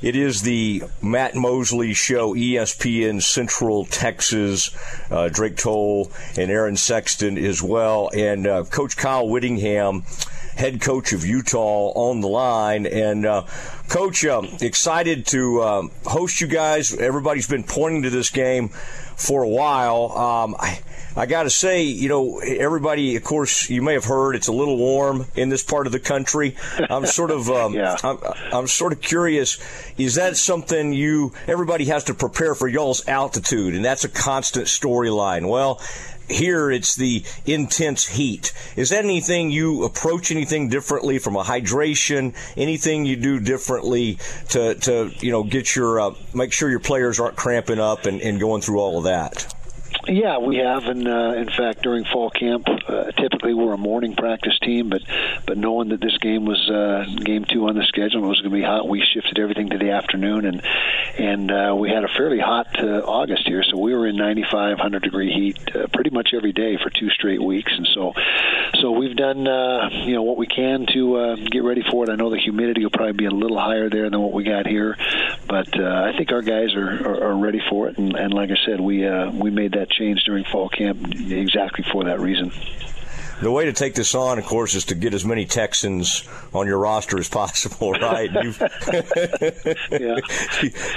It is the Matt Mosley Show, ESPN Central Texas. Uh, Drake Toll and Aaron Sexton as well. And uh, Coach Kyle Whittingham, head coach of Utah, on the line. And uh, Coach, uh, excited to uh, host you guys. Everybody's been pointing to this game for a while. Um, I, I got to say, you know, everybody, of course, you may have heard it's a little warm in this part of the country. I'm sort of, um, yeah. I'm, I'm sort of curious. Is that something you? Everybody has to prepare for y'all's altitude, and that's a constant storyline. Well, here it's the intense heat. Is that anything you approach anything differently from a hydration? Anything you do differently to, to you know get your uh, make sure your players aren't cramping up and, and going through all of that? Yeah, we have, and uh, in fact, during fall camp, uh, typically we're a morning practice team, but but knowing that this game was uh, game two on the schedule and it was going to be hot, we shifted everything to the afternoon, and and uh, we had a fairly hot uh, August here, so we were in 95, 100 degree heat uh, pretty much every day for two straight weeks, and so so we've done uh, you know what we can to uh, get ready for it. I know the humidity will probably be a little higher there than what we got here, but uh, I think our guys are, are, are ready for it, and, and like I said, we uh, we made that change during fall camp exactly for that reason. The way to take this on, of course, is to get as many Texans on your roster as possible, right? You've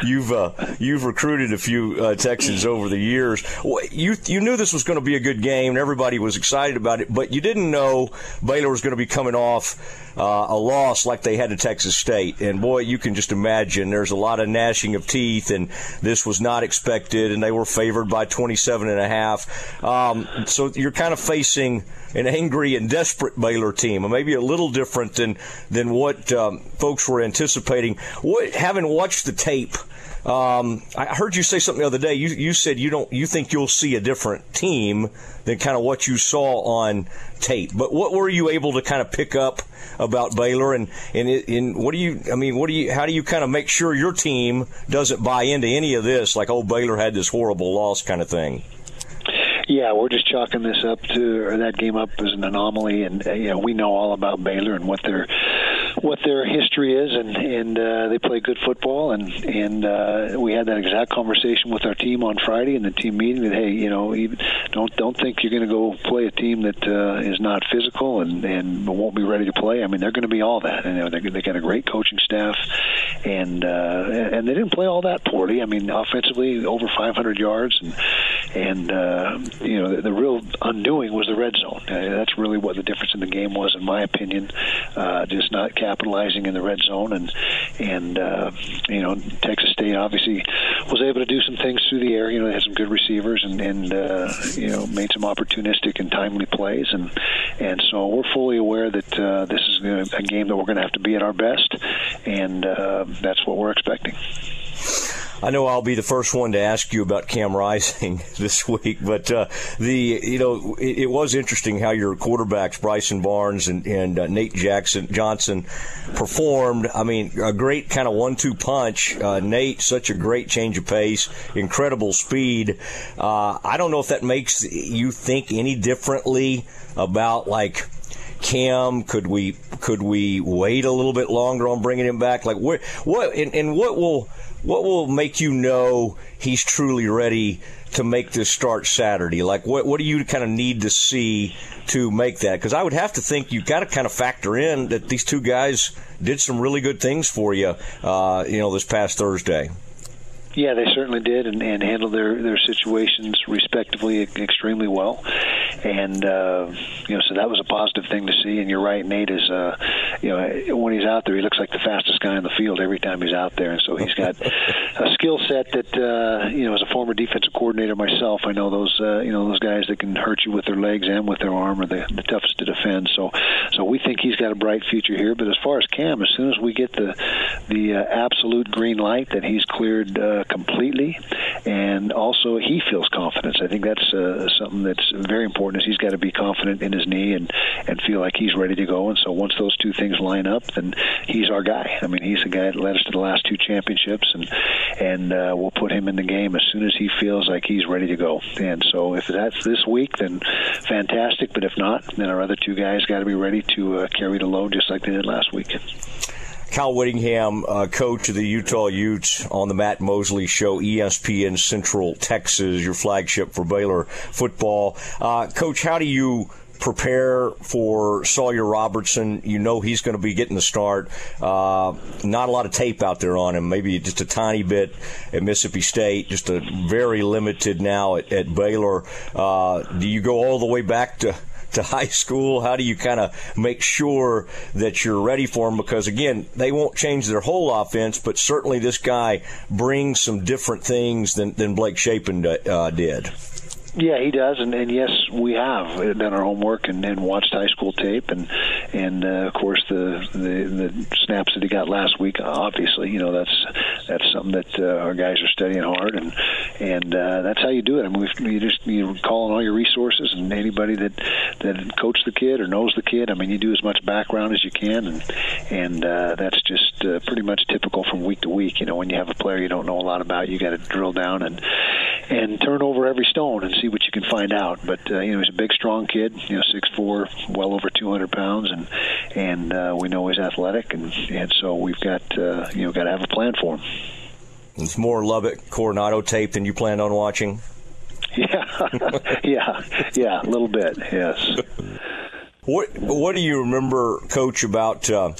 you've uh, you've recruited a few uh, Texans over the years. You you knew this was going to be a good game, and everybody was excited about it, but you didn't know Baylor was going to be coming off uh, a loss like they had to Texas State. And boy, you can just imagine there's a lot of gnashing of teeth, and this was not expected, and they were favored by 27 and a half. Um, so you're kind of facing an angry and desperate Baylor team, maybe a little different than than what um, folks were anticipating. What, having watched the tape, um, I heard you say something the other day. You you said you don't you think you'll see a different team than kind of what you saw on tape. But what were you able to kind of pick up about Baylor and and in what do you I mean what do you how do you kind of make sure your team doesn't buy into any of this like oh Baylor had this horrible loss kind of thing? Yeah, we're just chalking this up to or that game up as an anomaly, and uh, you know we know all about Baylor and what their what their history is, and and uh, they play good football, and and uh, we had that exact conversation with our team on Friday in the team meeting that hey, you know, even, don't don't think you're going to go play a team that uh, is not physical and and won't be ready to play. I mean, they're going to be all that, and you know, they they got a great coaching staff, and uh, and they didn't play all that poorly. I mean, offensively, over 500 yards, and and uh, you know, the, the real undoing was the red zone. Uh, that's really what the difference in the game was, in my opinion. Uh, just not capitalizing in the red zone, and and uh, you know Texas State obviously was able to do some things through the air. You know, they had some good receivers and and uh, you know made some opportunistic and timely plays, and and so we're fully aware that uh, this is a game that we're going to have to be at our best, and uh, that's what we're expecting. I know I'll be the first one to ask you about Cam Rising this week, but uh, the you know it, it, was interesting how your quarterbacks Bryson Barnes and, and uh, Nate Jackson Johnson performed. I mean, a great kind of one-two punch. Uh, Nate, such a great change of pace, incredible speed. Uh, I don't know if that makes you think any differently about like. Cam? Could we could we wait a little bit longer on bringing him back? Like what what and, and what will what will make you know he's truly ready to make this start Saturday? Like, what what do you kind of need to see to make that? Because I would have to think you've got to kind of factor in that these two guys did some really good things for you, uh, you know, this past Thursday. Yeah, they certainly did, and, and handled their their situations respectively extremely well, and uh, you know, so that was a positive thing to see. And you're right, Nate is, uh, you know, when he's out there, he looks like the fastest guy in the field every time he's out there, and so he's got a skill set that, uh, you know, as a former defensive coordinator myself, I know those, uh, you know, those guys that can hurt you with their legs and with their arm are the, the toughest to defend. So, so we think he's got a bright future here. But as far as Cam, as soon as we get the the uh, absolute green light that he's cleared. Uh, completely, and also he feels confidence. I think that's uh, something that's very important. Is he's got to be confident in his knee and and feel like he's ready to go. And so once those two things line up, then he's our guy. I mean, he's the guy that led us to the last two championships, and and uh, we'll put him in the game as soon as he feels like he's ready to go. And so if that's this week, then fantastic. But if not, then our other two guys got to be ready to uh, carry the load just like they did last week. Kyle Whittingham, uh, coach of the Utah Utes on the Matt Mosley Show, ESPN Central Texas, your flagship for Baylor football. Uh, coach, how do you prepare for Sawyer Robertson. You know he's going to be getting the start. Uh, not a lot of tape out there on him, maybe just a tiny bit at Mississippi State, just a very limited now at, at Baylor. Uh, do you go all the way back to to high school? How do you kind of make sure that you're ready for them? Because again, they won't change their whole offense, but certainly this guy brings some different things than, than Blake Shapen uh, did. Yeah, he does, and, and yes, we have done our homework and, and watched high school tape, and and uh, of course the, the the snaps that he got last week. Obviously, you know that's that's something that uh, our guys are studying hard, and and uh, that's how you do it. I mean, you just you call on all your resources and anybody that that coached the kid or knows the kid. I mean, you do as much background as you can, and and uh, that's just uh, pretty much typical from week to week. You know, when you have a player you don't know a lot about, you got to drill down and and turn over every stone and see what you can find out. But uh, you know, he's a big, strong kid. You know, six four, well over 200 pounds, and and uh, we know he's athletic, and and so we've got uh, you know got to have a plan for him. It's more Lubbock Coronado tape than you planned on watching. Yeah, yeah, yeah, a little bit. Yes. What What do you remember, Coach, about uh,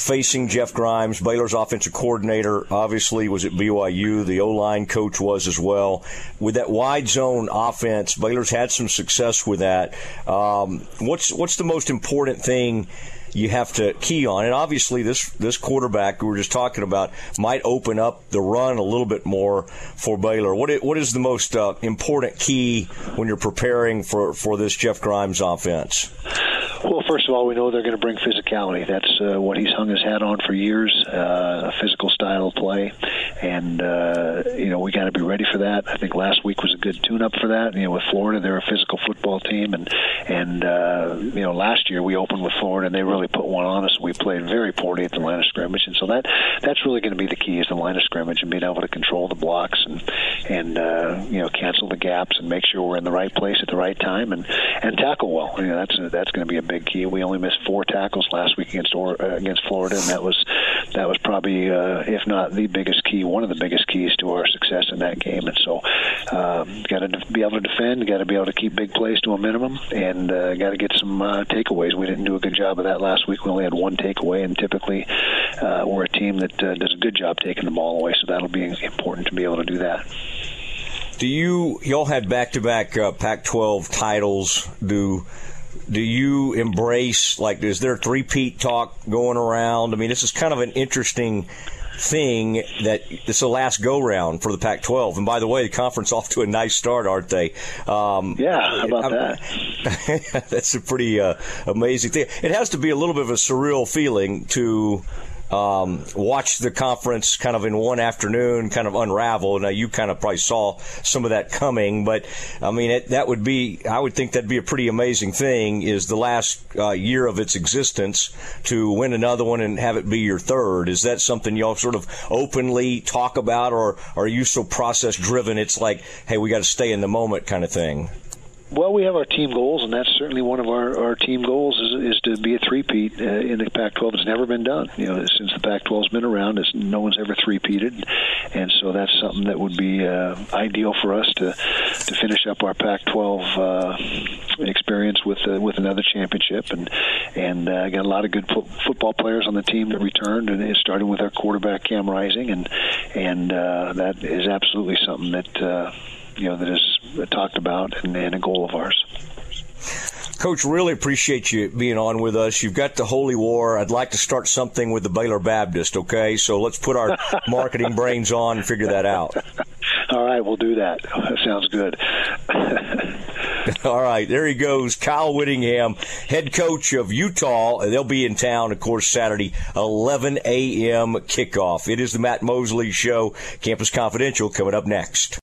facing Jeff Grimes, Baylor's offensive coordinator, obviously was at BYU. The O line coach was as well. With that wide zone offense, Baylor's had some success with that. Um, what's what's the most important thing? you have to key on. And obviously, this this quarterback we were just talking about might open up the run a little bit more for Baylor. What is, what is the most uh, important key when you're preparing for for this Jeff Grimes offense? Well, first of all, we know they're going to bring physicality. That's uh, what he's hung his hat on for years, uh, a physical style of play. And, uh, you know, we got to be ready for that. I think last week was a good tune up for that. You know, with Florida, they're a physical football team. And, and uh, you know, last year we opened with Florida and they really put one on us. We played very poorly at the line of scrimmage. And so that that's really going to be the key is the line of scrimmage and being able to control the blocks and, and uh, you know, cancel the gaps and make sure we're in the right place at the right time and, and tackle well. You know, that's, that's going to be a big key. We only missed four tackles last week against or, uh, against Florida, and that was that was probably, uh, if not the biggest key, one of the biggest keys to our success in that game. And so, um, got to be able to defend, got to be able to keep big plays to a minimum, and uh, got to get some uh, takeaways. We didn't do a good job of that last week. We only had one takeaway, and typically uh, we're a team that uh, does a good job taking the ball away. So that'll be important to be able to do that. Do you y'all had back to back Pac-12 titles? Do do you embrace like is there three peat talk going around? I mean, this is kind of an interesting thing that it's the last go round for the Pac-12. And by the way, the conference off to a nice start, aren't they? Um, yeah, how about I'm, that? that's a pretty uh, amazing thing. It has to be a little bit of a surreal feeling to um, watch the conference kind of in one afternoon, kind of unravel. Now you kind of probably saw some of that coming, but I mean it, that would be I would think that'd be a pretty amazing thing. Is the last uh, year of its existence to win another one and have it be your third? Is that something y'all sort of openly talk about, or are you so process driven? It's like, hey, we got to stay in the moment kind of thing. Well, we have our team goals, and that's certainly one of our, our team goals is, is to be a three-peat uh, in the Pac-12. It's never been done. You know, since the Pac-12's been around, it's, no one's ever three-peated, and so that's something that would be uh, ideal for us to to finish up our Pac-12 uh, experience with uh, with another championship. And and uh, got a lot of good fo- football players on the team that returned, and starting with our quarterback Cam Rising, and and uh, that is absolutely something that. Uh, you know that is talked about and, and a goal of ours. Coach, really appreciate you being on with us. You've got the Holy War. I'd like to start something with the Baylor Baptist, okay? So let's put our marketing brains on and figure that out. All right, we'll do that. That sounds good. All right, there he goes. Kyle Whittingham, head coach of Utah. They'll be in town, of course, Saturday, 11 a.m. kickoff. It is the Matt Mosley Show. Campus Confidential coming up next.